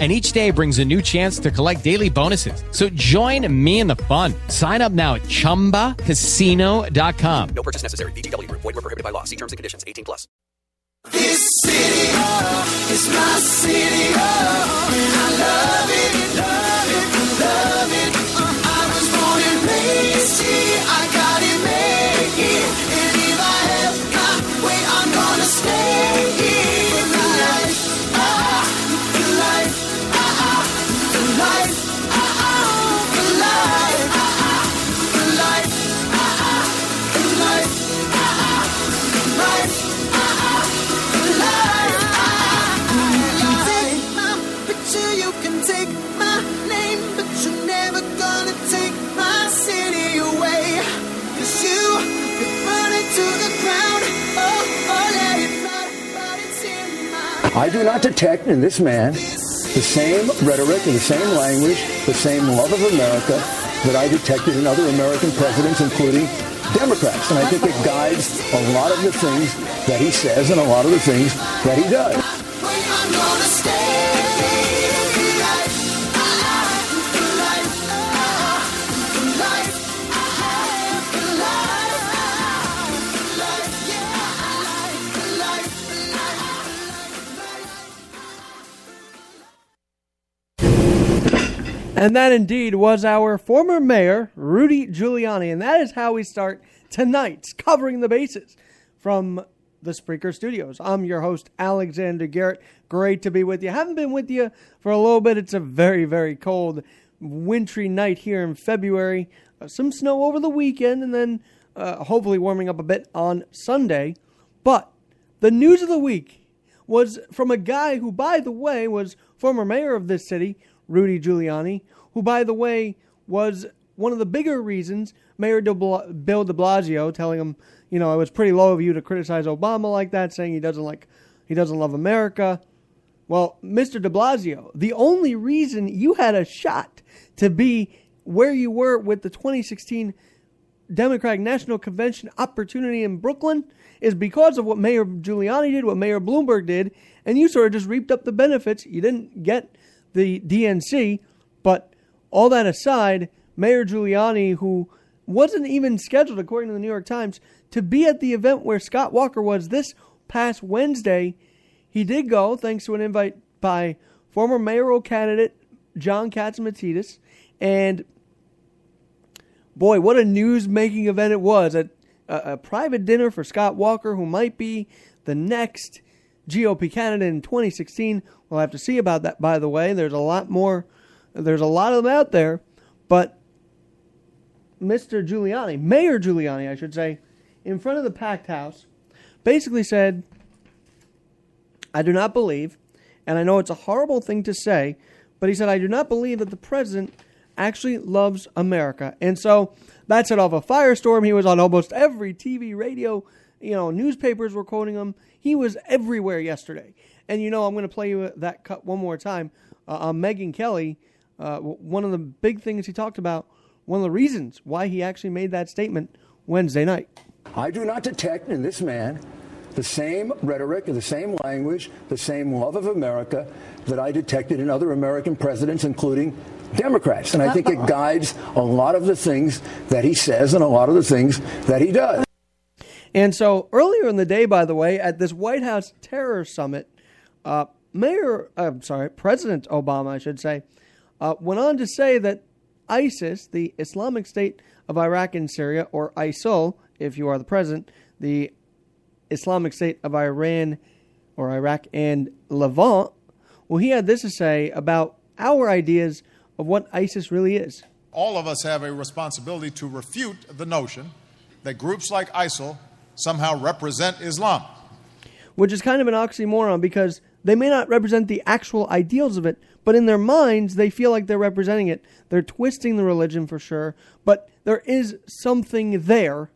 and each day brings a new chance to collect daily bonuses. So join me in the fun. Sign up now at ChumbaCasino.com. No purchase necessary. VGW. Void were prohibited by law. See terms and conditions. 18 plus. This city oh, is my city. Oh, I love it, love it, love it. I do not detect in this man the same rhetoric and the same language, the same love of America that I detected in other American presidents, including Democrats. And I think it guides a lot of the things that he says and a lot of the things that he does. And that indeed was our former mayor, Rudy Giuliani. And that is how we start tonight's Covering the Bases from the Spreaker Studios. I'm your host, Alexander Garrett. Great to be with you. Haven't been with you for a little bit. It's a very, very cold, wintry night here in February. Uh, some snow over the weekend, and then uh, hopefully warming up a bit on Sunday. But the news of the week was from a guy who, by the way, was former mayor of this city, Rudy Giuliani, who, by the way, was one of the bigger reasons Mayor de Bla- Bill de Blasio telling him, you know, it was pretty low of you to criticize Obama like that, saying he doesn't like, he doesn't love America. Well, Mr. de Blasio, the only reason you had a shot to be where you were with the 2016 Democratic National Convention opportunity in Brooklyn is because of what Mayor Giuliani did, what Mayor Bloomberg did, and you sort of just reaped up the benefits. You didn't get the DNC, but all that aside, Mayor Giuliani, who wasn't even scheduled, according to the New York Times, to be at the event where Scott Walker was this past Wednesday, he did go thanks to an invite by former mayoral candidate John Catsimatidis, and boy, what a news making event it was. A, a, a private dinner for Scott Walker, who might be the next GOP candidate in 2016. We'll have to see about that, by the way. There's a lot more, there's a lot of them out there. But Mr. Giuliani, Mayor Giuliani, I should say, in front of the packed house, basically said, I do not believe, and I know it's a horrible thing to say, but he said, I do not believe that the president actually loves America. And so that set off a firestorm. He was on almost every TV, radio, you know, newspapers were quoting him. He was everywhere yesterday. And you know, I'm going to play you that cut one more time. Uh, on Megyn Kelly, uh, one of the big things he talked about, one of the reasons why he actually made that statement Wednesday night. I do not detect in this man the same rhetoric, the same language, the same love of America that I detected in other American presidents, including Democrats. And I think it guides a lot of the things that he says and a lot of the things that he does. And so earlier in the day, by the way, at this White House terror summit, uh, Mayor, I'm sorry, President Obama, I should say, uh, went on to say that ISIS, the Islamic State of Iraq and Syria, or ISIL, if you are the president, the Islamic State of Iran or Iraq and Levant, well, he had this to say about our ideas of what ISIS really is. All of us have a responsibility to refute the notion that groups like ISIL somehow represent Islam. which is kind of an oxymoron because they may not represent the actual ideals of it, but in their minds, they feel like they're representing it. They're twisting the religion for sure, but there is something there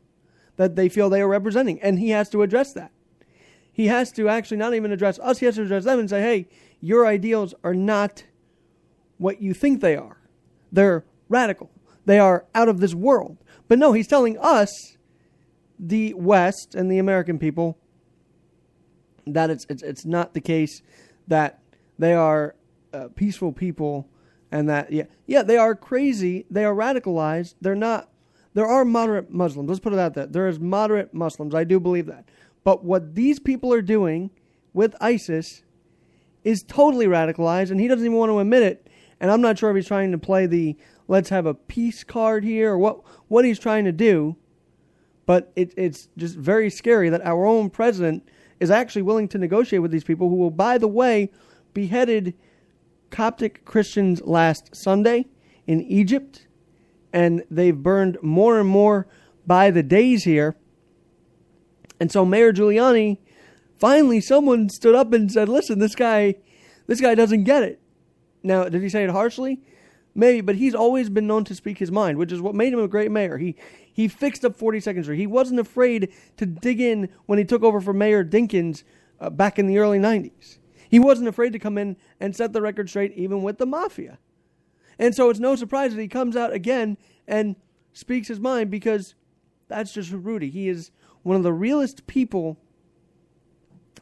that they feel they are representing, and he has to address that. he has to actually not even address us, he has to address them and say, hey, your ideals are not what you think they are. They're radical, they are out of this world. But no, he's telling us, the West and the American people, that it's, it's, it's not the case that they are uh, peaceful people and that yeah yeah they are crazy they are radicalized they're not there are moderate muslims let's put it out there there is moderate muslims i do believe that. But what these people are doing with isis is totally radicalized and he doesn't even want to admit it. And i'm not sure if he's trying to play the let's have a peace card here or what what he's trying to do. But it, it's just very scary that our own president is actually willing to negotiate with these people who will by the way beheaded Coptic Christians last Sunday in Egypt, and they've burned more and more by the days here. And so Mayor Giuliani, finally someone stood up and said, "Listen, this guy this guy doesn't get it." Now, did he say it harshly? Maybe, but he's always been known to speak his mind, which is what made him a great mayor. He he fixed up 42nd Street. He wasn't afraid to dig in when he took over for Mayor Dinkins uh, back in the early 90s. He wasn't afraid to come in and set the record straight, even with the mafia. And so it's no surprise that he comes out again and speaks his mind because that's just Rudy. He is one of the realest people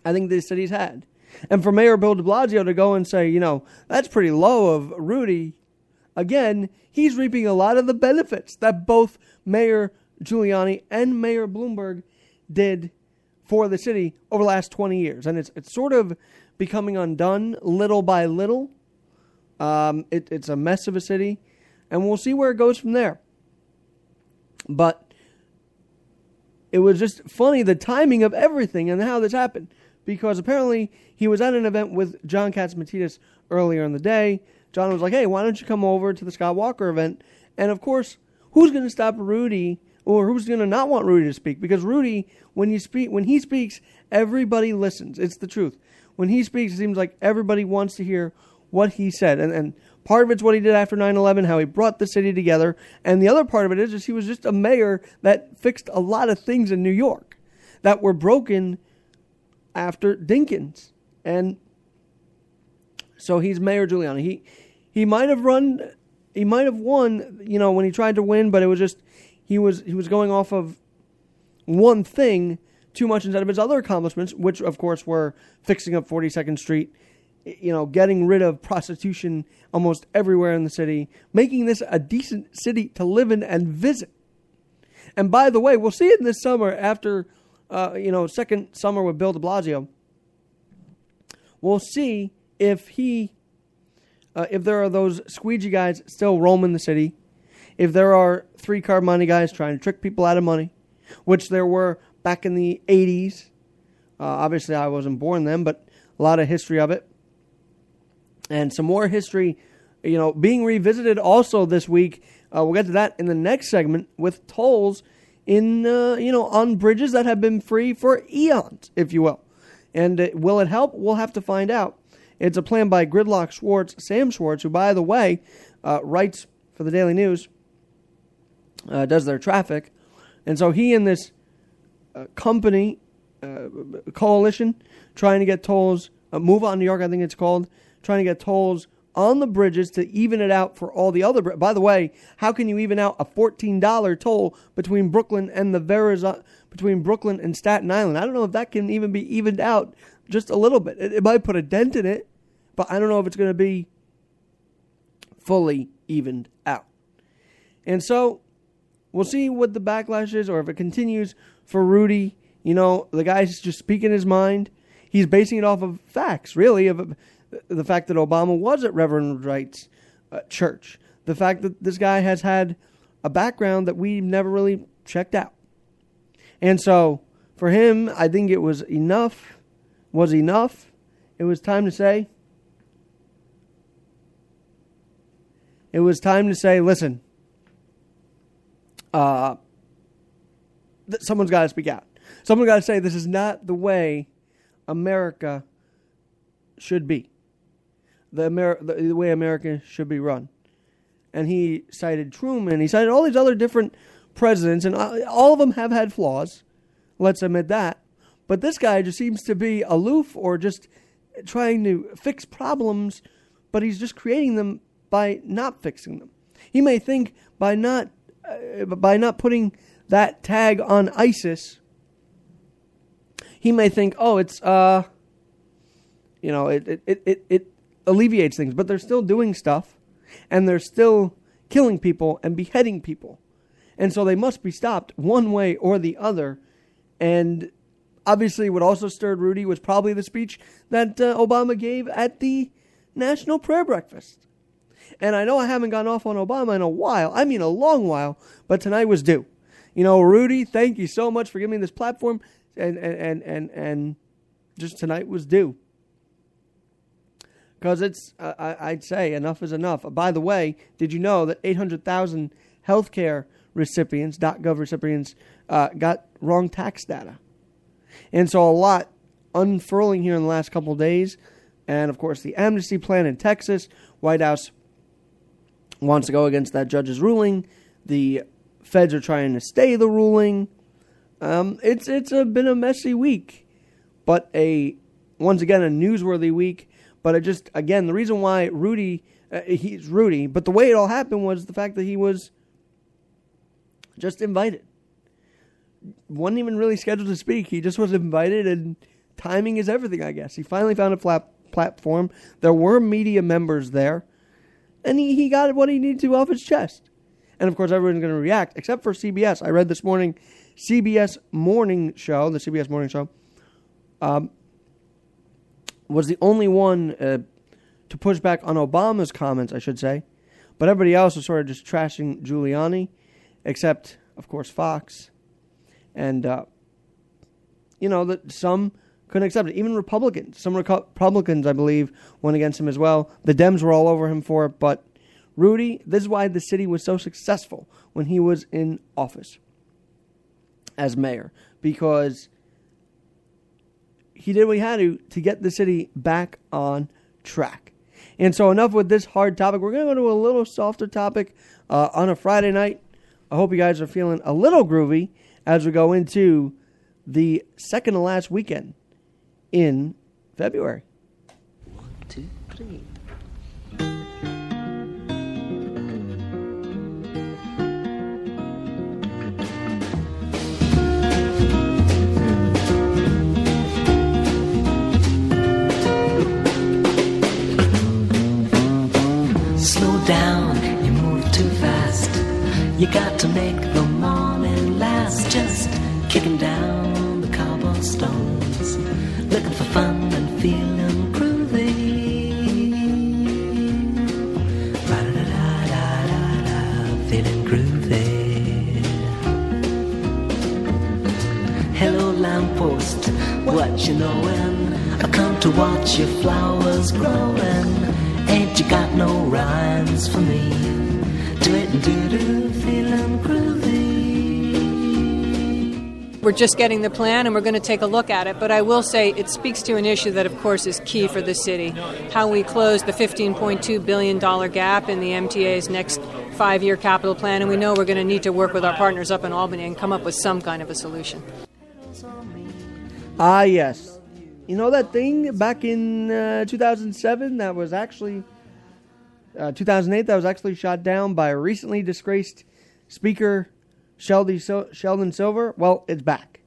I think this city's had. And for Mayor Bill de Blasio to go and say, you know, that's pretty low of Rudy, again, he's reaping a lot of the benefits that both Mayor Giuliani and Mayor Bloomberg did for the city over the last 20 years. And it's, it's sort of becoming undone little by little. Um, it, it's a mess of a city, and we'll see where it goes from there. But it was just funny the timing of everything and how this happened because apparently he was at an event with John Catsimatidis earlier in the day. John was like, "Hey, why don't you come over to the Scott Walker event?" And of course, who's going to stop Rudy or who's going to not want Rudy to speak? Because Rudy, when you speak, when he speaks, everybody listens. It's the truth when he speaks, it seems like everybody wants to hear what he said. And, and part of it's what he did after 9 11, how he brought the city together. And the other part of it is just he was just a mayor that fixed a lot of things in New York that were broken after Dinkins. And so he's Mayor Giuliani. He he might have run he might have won, you know, when he tried to win, but it was just he was he was going off of one thing too much instead of his other accomplishments, which of course were fixing up 42nd Street, you know, getting rid of prostitution almost everywhere in the city, making this a decent city to live in and visit. And by the way, we'll see it in this summer after, uh, you know, second summer with Bill de Blasio. We'll see if he, uh, if there are those squeegee guys still roaming the city, if there are three card money guys trying to trick people out of money, which there were back in the 80s. Uh, obviously, I wasn't born then, but a lot of history of it. And some more history, you know, being revisited also this week. Uh, we'll get to that in the next segment with tolls in, uh, you know, on bridges that have been free for eons, if you will. And uh, will it help? We'll have to find out. It's a plan by Gridlock Schwartz, Sam Schwartz, who, by the way, uh, writes for the Daily News, uh, does their traffic. And so he and this company, uh, coalition, trying to get tolls, uh, Move on New York, I think it's called, trying to get tolls on the bridges to even it out for all the other. By the way, how can you even out a fourteen dollar toll between Brooklyn and the Verrazano, between Brooklyn and Staten Island? I don't know if that can even be evened out just a little bit. It, it might put a dent in it, but I don't know if it's going to be fully evened out. And so we'll see what the backlash is, or if it continues for Rudy. You know, the guy's just speaking his mind. He's basing it off of facts, really, of the fact that Obama was at Reverend Wright's uh, church, the fact that this guy has had a background that we never really checked out. And so, for him, I think it was enough, was enough. It was time to say, it was time to say, listen, uh, someone's got to speak out. Someone's got to say this is not the way America should be. The, Amer- the, the way America should be run. And he cited Truman. He cited all these other different presidents, and all of them have had flaws. Let's admit that. But this guy just seems to be aloof or just trying to fix problems, but he's just creating them by not fixing them. He may think by not uh, by not putting that tag on ISIS, he may think, oh, it's uh, you know, it it, it, it, it alleviates things, but they're still doing stuff, and they're still killing people and beheading people, and so they must be stopped one way or the other. And obviously, what also stirred Rudy was probably the speech that uh, Obama gave at the National Prayer Breakfast. And I know I haven't gone off on Obama in a while. I mean, a long while, but tonight was due. You know, Rudy, thank you so much for giving me this platform. And, and, and, and, and just tonight was due. Because it's, uh, I, I'd say, enough is enough. By the way, did you know that 800,000 healthcare recipients, .gov recipients, uh, got wrong tax data? And so a lot unfurling here in the last couple days. And of course, the amnesty plan in Texas, White House wants to go against that judge's ruling. The feds are trying to stay the ruling. Um, it's it's a, been a messy week, but a once again a newsworthy week. But just again the reason why Rudy uh, he's Rudy, but the way it all happened was the fact that he was just invited. Wasn't even really scheduled to speak. He just was invited, and timing is everything. I guess he finally found a flat platform. There were media members there and he, he got what he needed to off his chest. And of course, everyone's going to react, except for CBS. I read this morning, CBS Morning Show, the CBS Morning Show, um, was the only one uh, to push back on Obama's comments, I should say. But everybody else was sort of just trashing Giuliani, except, of course, Fox. And, uh, you know, that some couldn't accept it. Even Republicans, some Republicans, I believe, went against him as well. The Dems were all over him for it. But Rudy, this is why the city was so successful when he was in office as mayor, because he did what he had to to get the city back on track. And so, enough with this hard topic. We're going to go to a little softer topic uh, on a Friday night. I hope you guys are feeling a little groovy as we go into the second to last weekend in February. One, two, three. Slow down, you move too fast. You got to make the morning Just kicking down the cobblestones, looking for fun and feeling groovy. Ra-da-da-da-da-da, feeling groovy. Hello, lamppost, what you knowin'? I come to watch your flowers growing. Ain't you got no rhymes for me? Do it and do do, feeling groovy. We're just getting the plan and we're going to take a look at it. But I will say it speaks to an issue that, of course, is key for the city how we close the $15.2 billion gap in the MTA's next five year capital plan. And we know we're going to need to work with our partners up in Albany and come up with some kind of a solution. Ah, yes. You know that thing back in uh, 2007 that was actually, uh, 2008, that was actually shot down by a recently disgraced Speaker Sheldon, Silver? Well, it's back.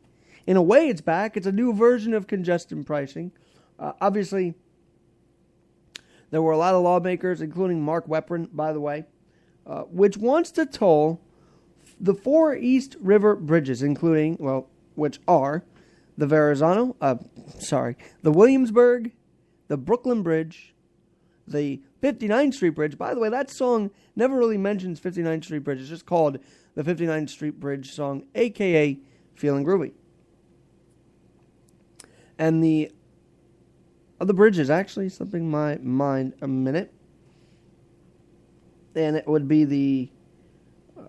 In a way, it's back. It's a new version of congestion pricing. Uh, obviously, there were a lot of lawmakers, including Mark Weprin, by the way, uh, which wants to toll the four East River bridges, including, well, which are the Verrazano, uh, sorry, the Williamsburg, the Brooklyn Bridge, the 59th Street Bridge. By the way, that song never really mentions 59th Street Bridge. It's just called the 59th Street Bridge song, aka Feeling Groovy. And the other bridge is actually slipping my mind a minute. And it would be the uh,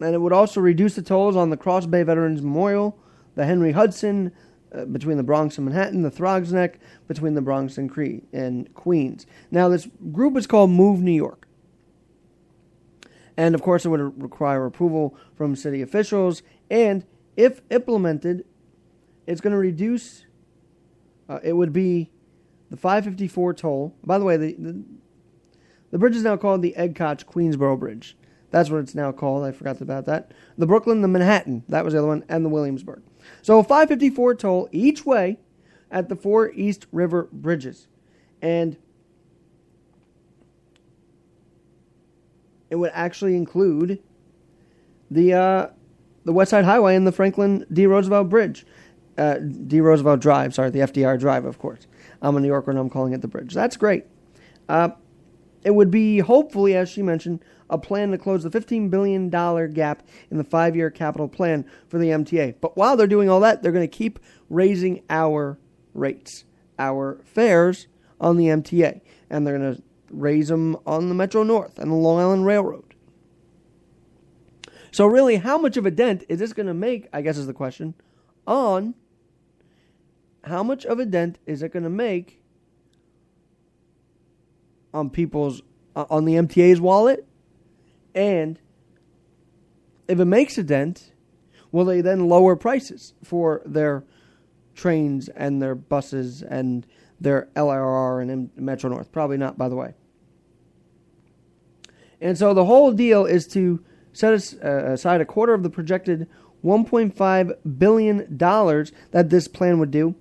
and it would also reduce the tolls on the Cross Bay Veterans Memorial, the Henry Hudson uh, between the Bronx and Manhattan, the Throgs Neck between the Bronx and, Cre- and Queens. Now, this group is called Move New York. And of course, it would require approval from city officials and if implemented, it's going to reduce. Uh, it would be the 554 toll. By the way, the, the the bridge is now called the Ed Koch Queensboro Bridge. That's what it's now called. I forgot about that. The Brooklyn, the Manhattan, that was the other one, and the Williamsburg. So 554 toll each way at the four East River bridges. And it would actually include the uh, the West Side Highway and the Franklin D. Roosevelt Bridge. Uh, D. Roosevelt Drive, sorry, the FDR Drive, of course. I'm a New Yorker and I'm calling it the bridge. That's great. Uh, it would be, hopefully, as she mentioned, a plan to close the $15 billion gap in the five year capital plan for the MTA. But while they're doing all that, they're going to keep raising our rates, our fares on the MTA. And they're going to raise them on the Metro North and the Long Island Railroad. So, really, how much of a dent is this going to make? I guess is the question. On how much of a dent is it going to make on people's on the MTA's wallet? And if it makes a dent, will they then lower prices for their trains and their buses and their LRR and Metro North? Probably not, by the way. And so the whole deal is to set uh, aside a quarter of the projected 1.5 billion dollars that this plan would do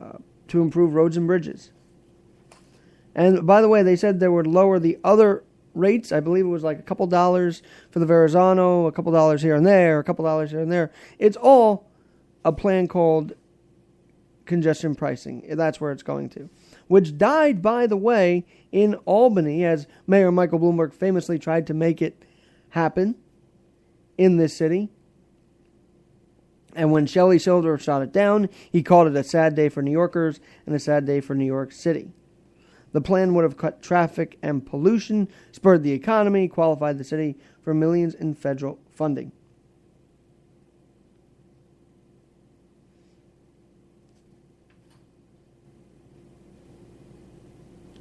uh, to improve roads and bridges. And by the way, they said they would lower the other rates. I believe it was like a couple dollars for the Verrazano, a couple dollars here and there, a couple dollars here and there. It's all a plan called congestion pricing. That's where it's going to. Which died, by the way, in Albany, as Mayor Michael Bloomberg famously tried to make it happen in this city. And when Shelley Silver shot it down, he called it a sad day for New Yorkers and a sad day for New York City. The plan would have cut traffic and pollution, spurred the economy, qualified the city for millions in federal funding.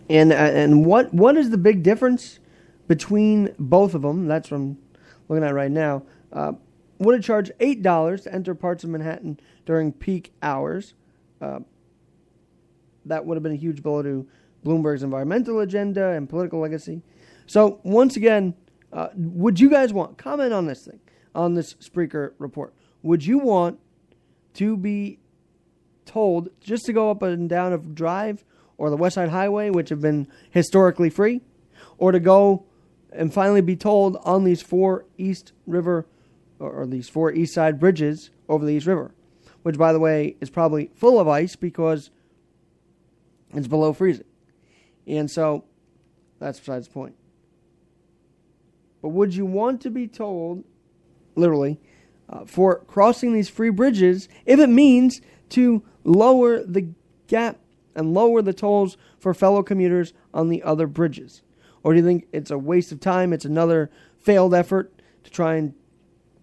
And uh, and what what is the big difference between both of them? That's what I'm looking at right now. Uh, would it charge eight dollars to enter parts of Manhattan during peak hours? Uh, that would have been a huge blow to Bloomberg's environmental agenda and political legacy. So once again, uh, would you guys want comment on this thing on this Spreaker report? Would you want to be told just to go up and down a drive or the West Side Highway, which have been historically free, or to go and finally be told on these four East River or these four East Side bridges over the East River, which, by the way, is probably full of ice because it's below freezing. And so that's besides the point. But would you want to be told, literally, uh, for crossing these free bridges if it means to lower the gap and lower the tolls for fellow commuters on the other bridges? Or do you think it's a waste of time? It's another failed effort to try and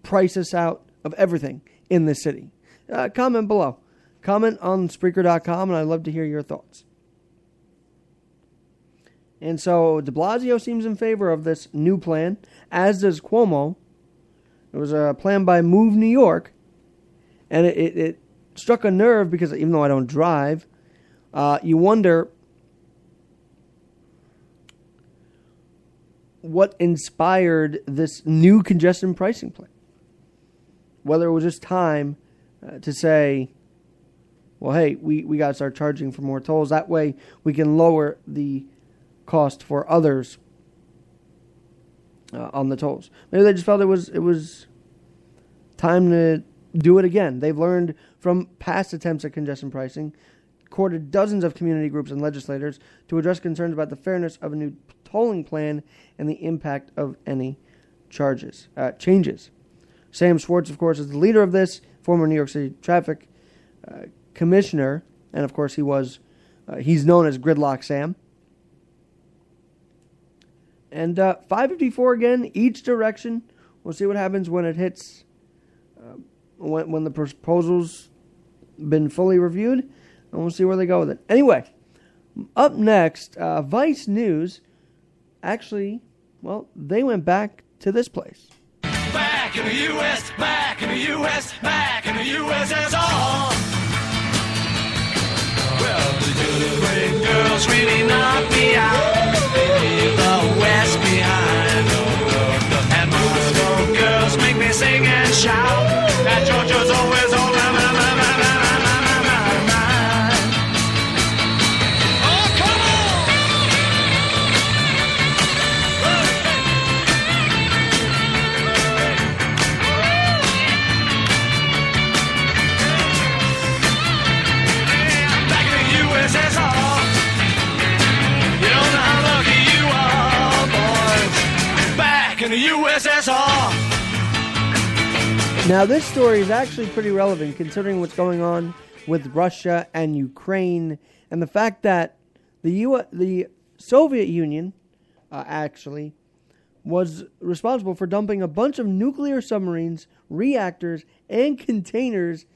price us out of everything in this city? Uh, comment below. Comment on Spreaker.com, and I'd love to hear your thoughts. And so de Blasio seems in favor of this new plan, as does Cuomo. It was a plan by Move New York, and it, it, it struck a nerve because even though I don't drive, uh, you wonder what inspired this new congestion pricing plan. Whether it was just time uh, to say, well, hey, we, we got to start charging for more tolls. That way we can lower the cost for others uh, on the tolls. Maybe they just felt it was it was time to do it again. They've learned from past attempts at congestion pricing, courted dozens of community groups and legislators to address concerns about the fairness of a new tolling plan and the impact of any charges uh, changes. Sam Schwartz, of course, is the leader of this, former New York City traffic uh, commissioner, and of course he was uh, he's known as Gridlock Sam. And uh, 554 again, each direction. We'll see what happens when it hits, uh, when, when the proposal's been fully reviewed, and we'll see where they go with it. Anyway, up next, uh, Vice News actually, well, they went back to this place. Back in the U.S., back in the U.S., back in the USSR. Well, the Ukraine girls really knocked me out. Shout. And Georgia's always Now, this story is actually pretty relevant considering what's going on with Russia and Ukraine, and the fact that the U- the Soviet Union uh, actually was responsible for dumping a bunch of nuclear submarines, reactors, and containers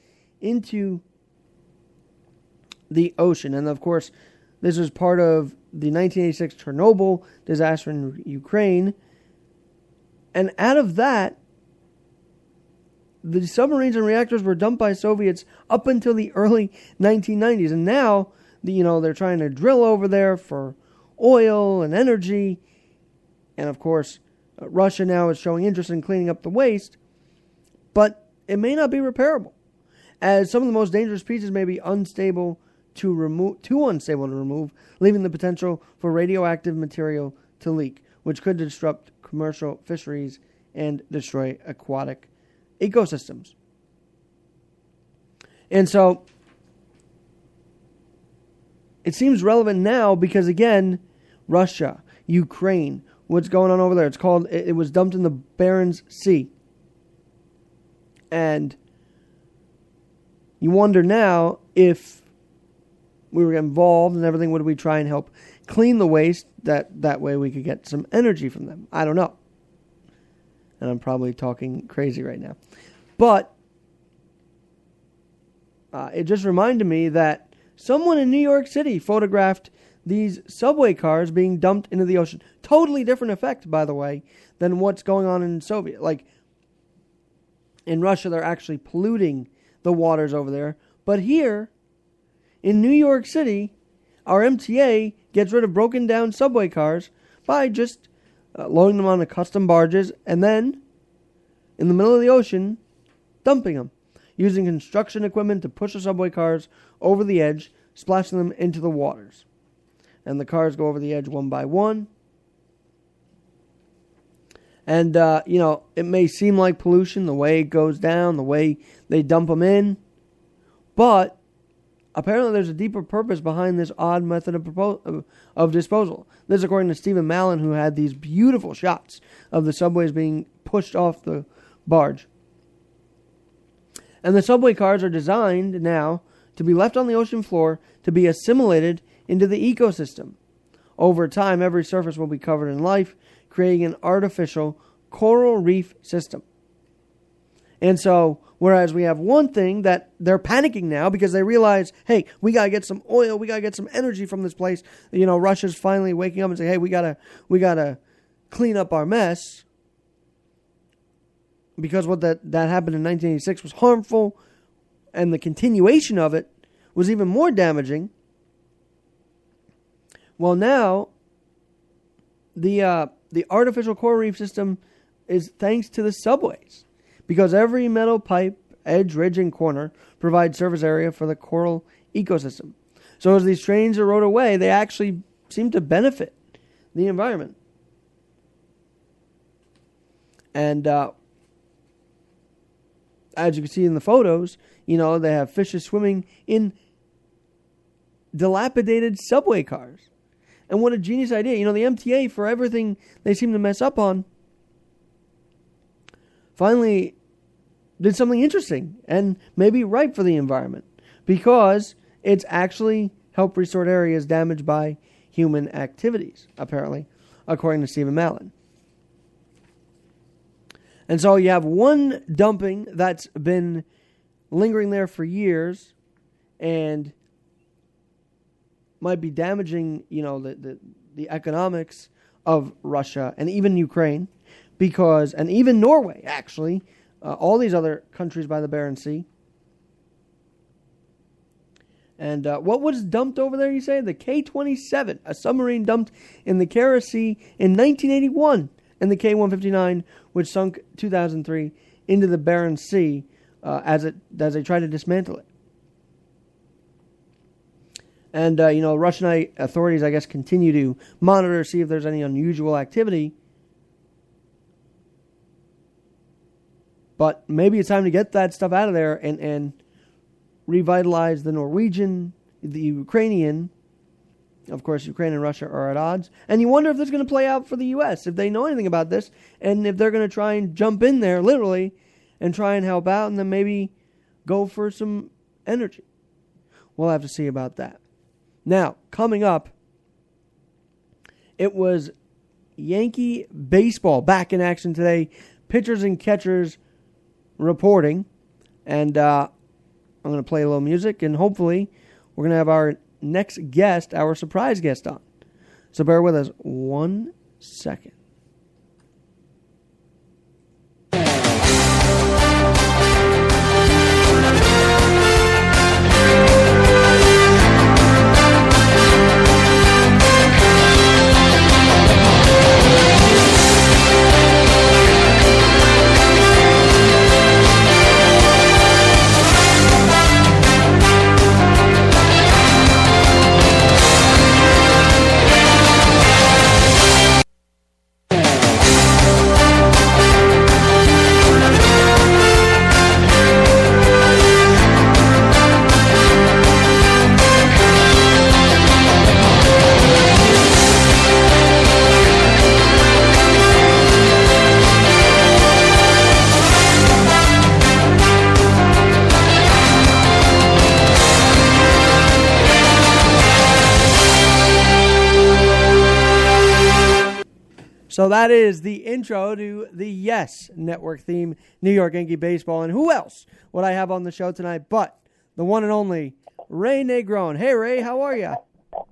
into the ocean. And of course, this was part of the 1986 Chernobyl disaster in Ukraine. And out of that, the submarines and reactors were dumped by Soviets up until the early 1990s, and now you know they're trying to drill over there for oil and energy, and of course, uh, Russia now is showing interest in cleaning up the waste, but it may not be repairable, as some of the most dangerous pieces may be unstable to remove, too unstable to remove, leaving the potential for radioactive material to leak, which could disrupt commercial fisheries and destroy aquatic ecosystems. And so it seems relevant now because again, Russia, Ukraine, what's going on over there? It's called it, it was dumped in the Barents Sea. And you wonder now if we were involved and everything, would we try and help clean the waste that that way we could get some energy from them? I don't know. And I'm probably talking crazy right now. But uh, it just reminded me that someone in New York City photographed these subway cars being dumped into the ocean. Totally different effect, by the way, than what's going on in Soviet. Like in Russia, they're actually polluting the waters over there. But here, in New York City, our MTA gets rid of broken down subway cars by just uh, loading them onto custom barges and then, in the middle of the ocean, dumping them, using construction equipment to push the subway cars over the edge, splashing them into the waters. And the cars go over the edge one by one. And, uh, you know, it may seem like pollution the way it goes down, the way they dump them in. But apparently there's a deeper purpose behind this odd method of, of disposal. This, according to Stephen Mallon, who had these beautiful shots of the subways being pushed off the barge. And the subway cars are designed now to be left on the ocean floor to be assimilated into the ecosystem. Over time, every surface will be covered in life, creating an artificial coral reef system. And so, whereas we have one thing that they're panicking now because they realize, hey, we gotta get some oil, we gotta get some energy from this place. You know, Russia's finally waking up and saying, hey, we gotta, we gotta clean up our mess because what that, that happened in 1986 was harmful, and the continuation of it was even more damaging. Well, now the uh, the artificial coral reef system is thanks to the subways, because every metal pipe, edge, ridge, and corner provides surface area for the coral ecosystem. So as these trains erode away, they actually seem to benefit the environment. And uh, as you can see in the photos, you know, they have fishes swimming in dilapidated subway cars. And what a genius idea. You know, the MTA, for everything they seem to mess up on, finally did something interesting and maybe right for the environment because it's actually helped restore areas damaged by human activities, apparently, according to Stephen Mallon. And so you have one dumping that's been lingering there for years and might be damaging, you know, the, the, the economics of Russia and even Ukraine. because, and even Norway, actually, uh, all these other countries by the Barents Sea. And uh, what was dumped over there, you say? The K 27, a submarine dumped in the Kara Sea in 1981, and the K 159, which sunk 2003 into the Barents Sea uh, as, it, as they tried to dismantle it. And, uh, you know, Russian authorities, I guess, continue to monitor, see if there's any unusual activity. But maybe it's time to get that stuff out of there and, and revitalize the Norwegian, the Ukrainian. Of course, Ukraine and Russia are at odds. And you wonder if this is going to play out for the U.S., if they know anything about this, and if they're going to try and jump in there, literally, and try and help out, and then maybe go for some energy. We'll have to see about that. Now, coming up, it was Yankee baseball back in action today. Pitchers and catchers reporting. And uh, I'm going to play a little music, and hopefully, we're going to have our next guest, our surprise guest, on. So bear with us one second. So that is the intro to the Yes Network theme, New York Yankee Baseball. And who else would I have on the show tonight but the one and only Ray Negron. Hey, Ray, how are you?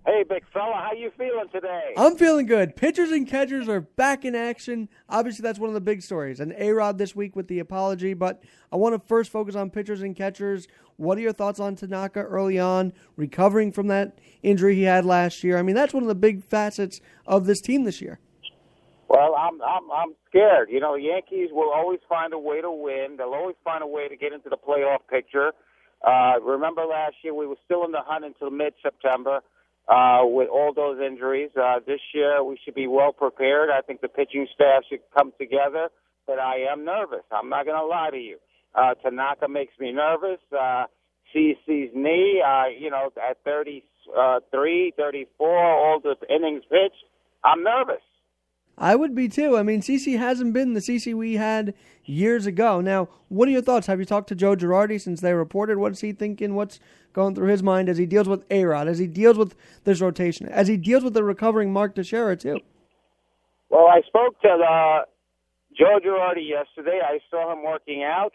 Hey, big fella, how you feeling today? I'm feeling good. Pitchers and catchers are back in action. Obviously, that's one of the big stories. And A Rod this week with the apology, but I want to first focus on pitchers and catchers. What are your thoughts on Tanaka early on, recovering from that injury he had last year? I mean, that's one of the big facets of this team this year. Well, I'm I'm I'm scared. You know, Yankees will always find a way to win. They'll always find a way to get into the playoff picture. Uh, remember last year we were still in the hunt until mid-September uh, with all those injuries. Uh, this year we should be well prepared. I think the pitching staff should come together. But I am nervous. I'm not going to lie to you. Uh, Tanaka makes me nervous. Uh, CC's knee, uh, you know, at 33, 34, all the innings pitched, I'm nervous. I would be too. I mean, CC hasn't been the CC we had years ago. Now, what are your thoughts? Have you talked to Joe Girardi since they reported? What is he thinking? What's going through his mind as he deals with A Rod, as he deals with this rotation, as he deals with the recovering Mark Teixeira too? Well, I spoke to the Joe Girardi yesterday. I saw him working out,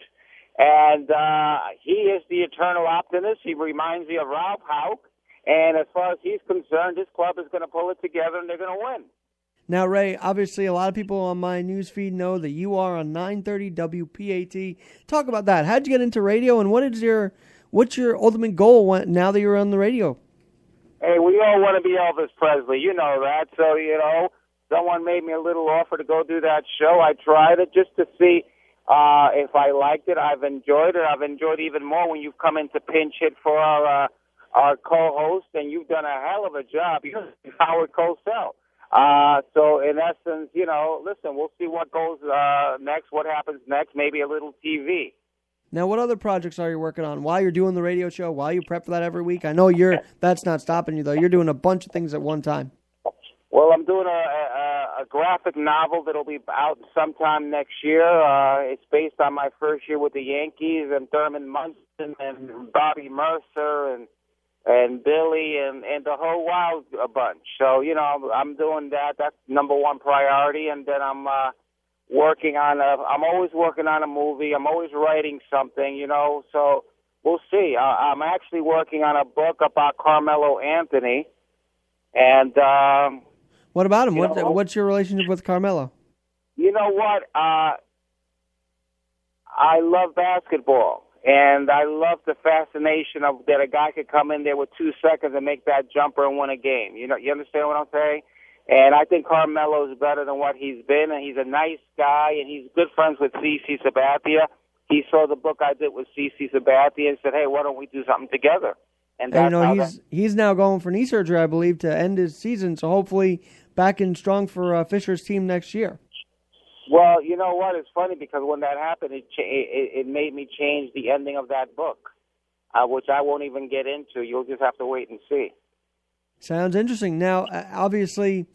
and uh, he is the eternal optimist. He reminds me of Ralph Houk. And as far as he's concerned, this club is going to pull it together and they're going to win. Now, Ray, obviously, a lot of people on my news feed know that you are on 930 WPAT. Talk about that. How'd you get into radio, and what is your what's your ultimate goal now that you're on the radio? Hey, we all want to be Elvis Presley. You know that. So, you know, someone made me a little offer to go do that show. I tried it just to see uh, if I liked it. I've enjoyed it. I've enjoyed it even more when you've come in to pinch hit for our uh, our co-host, and you've done a hell of a job. You're Howard Cosell. Uh, so in essence, you know, listen, we'll see what goes uh, next, what happens next, maybe a little TV. Now, what other projects are you working on while you're doing the radio show? While you prep for that every week? I know you're. That's not stopping you though. You're doing a bunch of things at one time. Well, I'm doing a, a, a graphic novel that'll be out sometime next year. Uh, it's based on my first year with the Yankees and Thurman Munson and Bobby Murcer and and Billy and and the whole Wild bunch. So you know, I'm, doing that. That's number one priority, and then I'm uh, working on a. I'm always working on a movie. I'm always writing something. You know, so we'll see. Uh, I'm actually working on a book about Carmelo Anthony, and. Um, what about him? What, know, what's your relationship with Carmelo? you know what? Uh, I love basketball, and I love the fascination of that a guy could come in there with two seconds and make that jumper and win a game. You know, you understand what I'm saying? And I think Carmelo is better than what he's been, and he's a nice guy, and he's good friends with CC Sabathia. He saw the book I did with CC Sabathia and said, "Hey, why don't we do something together?" And you know he's that, he's now going for knee surgery, I believe, to end his season. So hopefully back in strong for uh, Fisher's team next year. Well, you know what? It's funny because when that happened, it cha- it, it made me change the ending of that book, uh, which I won't even get into. You'll just have to wait and see. Sounds interesting. Now, uh, obviously,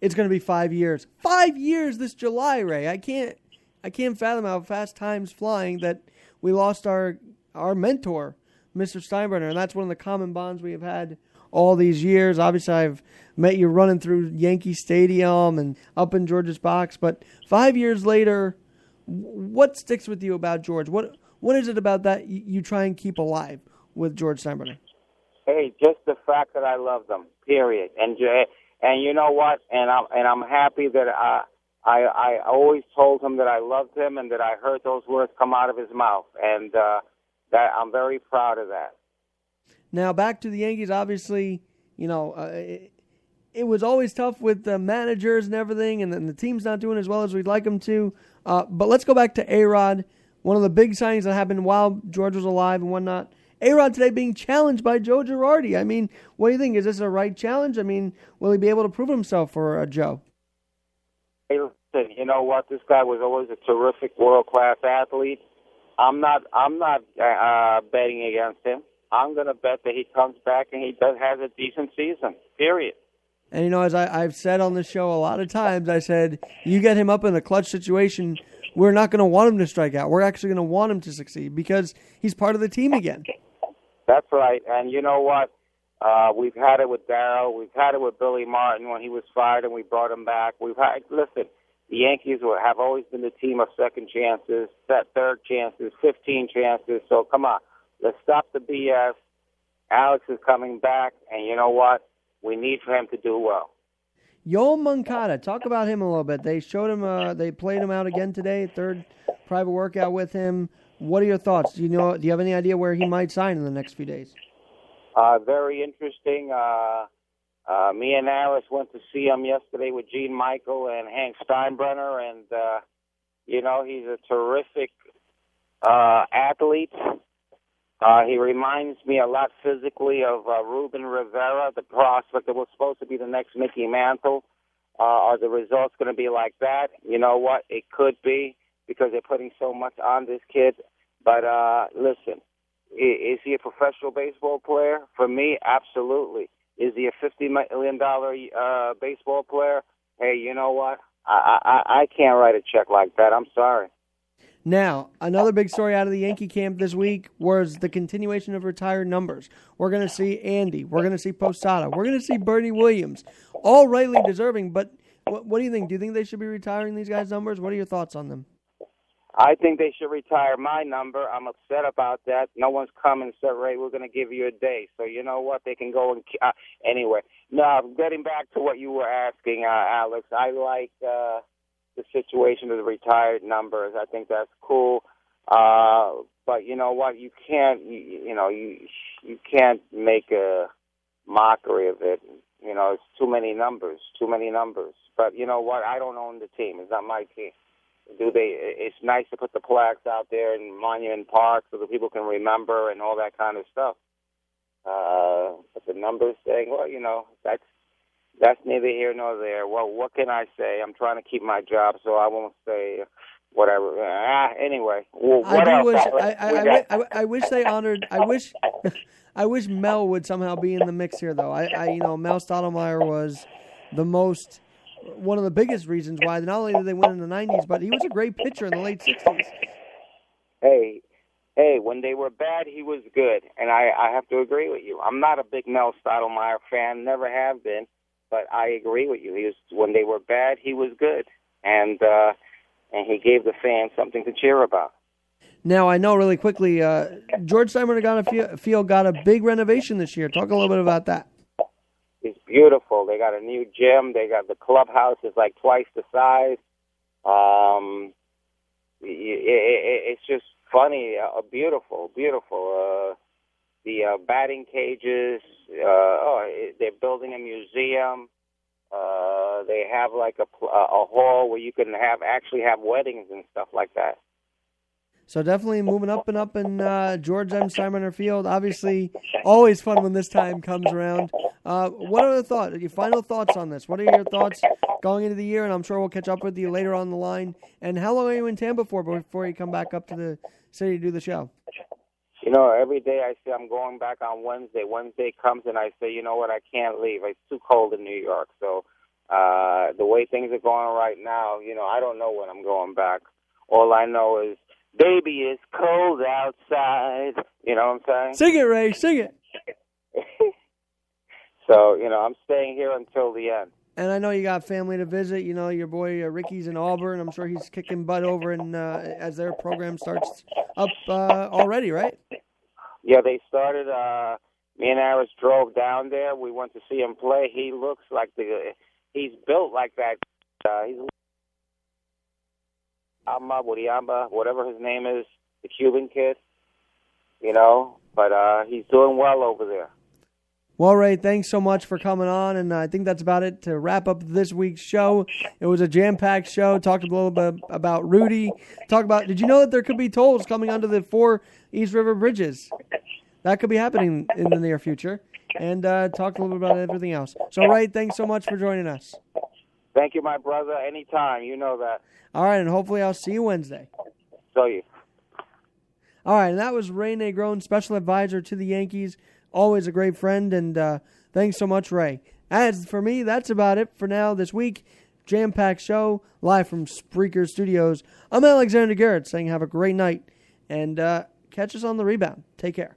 it's going to be five years. Five years this July, Ray. I can't, I can't fathom how fast time's flying. That we lost our our mentor, Mr. Steinbrenner, and that's one of the common bonds we have had all these years. Obviously, I've met you running through Yankee Stadium and up in George's box. But five years later, what sticks with you about George? What what is it about that you, try and keep alive with George Steinbrenner? Hey, just the fact that I love them. Period. And and you know what? And I'm and I'm happy that I I I always told him that I loved him and that I heard those words come out of his mouth, and uh, that I'm very proud of that. Now back to the Yankees. Obviously, you know uh, it, it was always tough with the managers and everything, and then the team's not doing as well as we'd like them to. Uh, but let's go back to A Rod. One of the big signings that happened while George was alive and whatnot. A Rod today being challenged by Joe Girardi. I mean, what do you think? Is this a right challenge? I mean, will he be able to prove himself for uh, Joe? Hey, listen, you know what? This guy was always a terrific, world class athlete. I'm not I'm not uh, betting against him. I'm going to bet that he comes back and he does has a decent season. Period. And you know, as I, I've said on the show a lot of times, I said you get him up in a clutch situation, we're not going to want him to strike out. We're actually going to want him to succeed because he's part of the team again. That's right. And you know what? Uh, we've had it with Darryl. We've had it with Billy Martin when he was fired and we brought him back. We've had listen. The Yankees have always been the team of second chances, set third chances, 15 chances. So come on, let's stop the BS. Alex is coming back, and you know what? We need for him to do well. Yoan Moncada, talk about him a little bit. They showed him, uh, they played him out again today, third private workout with him. What are your thoughts? Do you know? Do you have any idea where he might sign in the next few days? Uh, very interesting. Uh, uh, me and Aris went to see him yesterday with Gene Michael and Hank Steinbrenner, and uh, you know he's a terrific uh, athlete. Uh, he reminds me a lot physically of uh, Ruben Rivera, the prospect that was supposed to be the next Mickey Mantle. Uh, are the results going to be like that? You know what? It could be because they're putting so much on this kid. But uh, listen, is he a professional baseball player? For me, absolutely. Is he a fifty million dollar uh, baseball player? Hey, you know what? I, I I can't write a check like that. I'm sorry. Now, another big story out of the Yankee camp this week was the continuation of retired numbers. We're going to see Andy. We're going to see Posada. We're going to see Bernie Williams. All rightly deserving, but what, what do you think? Do you think they should be retiring these guys' numbers? What are your thoughts on them? I think they should retire my number. I'm upset about that. No one's come and said, Ray, we're going to give you a day. So you know what? They can go and uh, anyway. Now, getting back to what you were asking, uh, Alex, I like uh, the situation of the retired numbers. I think that's cool. Uh, but you know what? You can't, you, you know, you you can't make a mockery of it. You know, it's too many numbers, too many numbers. But you know what? I don't own the team. It's not my team do they it's nice to put the plaques out there in monument park so that people can remember and all that kind of stuff uh but the numbers thing well you know that's that's neither here nor there well what can i say i'm trying to keep my job so i won't say whatever ah, anyway well, what I wish. I, I, I, I, I wish they honored. I wish. I wish Mel would somehow be in the mix here, though. I, I you know, Mel Stottlemyre was the most, one of the biggest reasons why not only did they win in the '90s, but he was a great pitcher in the late '60s. hey hey when they were bad he was good and i i have to agree with you i'm not a big mel stottlemyre fan never have been but i agree with you. He was when they were bad he was good. And uh and he gave the fans something to cheer about. Now I know really quickly, uh, George Steinbrenner got a field, field got a big renovation this year. Talk a little bit about that. it's beautiful. They got a new gym. They got the clubhouse is like twice the size. Um, i i it's just funny, uh, beautiful, beautiful. Uh, the uh, batting cages. Uh, oh, they're building a museum. Uh, they have like a a hall where you can have actually have weddings and stuff like that. So definitely moving up and up in uh, George M. Steinbrenner Field. Obviously, always fun when this time comes around. Uh, what are the thoughts? Your final thoughts on this? What are your thoughts going into the year? And I'm sure we'll catch up with you later on the line. And how long are you in Tampa for before you come back up to the city to do the show? You know, every day I say I'm going back on Wednesday. Wednesday comes and I say, you know what, I can't leave. It's too cold in New York. So uh, the way things are going right now, you know, I don't know when I'm going back. All I know is, baby, it's cold outside. You know what I'm saying? Sing it, Ray. Sing it. So you know, I'm staying here until the end. And I know you got family to visit. You know, your boy uh, Ricky's in Auburn. I'm sure he's kicking butt over and uh, as their program starts up uh, already, right? Yeah, they started. uh Me and Aris drove down there. We went to see him play. He looks like the. He's built like that. Uh, he's Amba Wuriamba, whatever his name is, the Cuban kid. You know, but uh he's doing well over there. Well, Ray, thanks so much for coming on, and I think that's about it to wrap up this week's show. It was a jam-packed show. Talked a little bit about Rudy. Talk about. Did you know that there could be tolls coming onto the four East River bridges? That could be happening in the near future. And uh, talked a little bit about everything else. So, Ray, thanks so much for joining us. Thank you, my brother. Anytime, you know that. All right, and hopefully I'll see you Wednesday. So you. All right, and that was Ray Negron, special advisor to the Yankees. Always a great friend, and uh, thanks so much, Ray. As for me, that's about it for now this week. Jam packed show live from Spreaker Studios. I'm Alexander Garrett saying have a great night and uh, catch us on the rebound. Take care.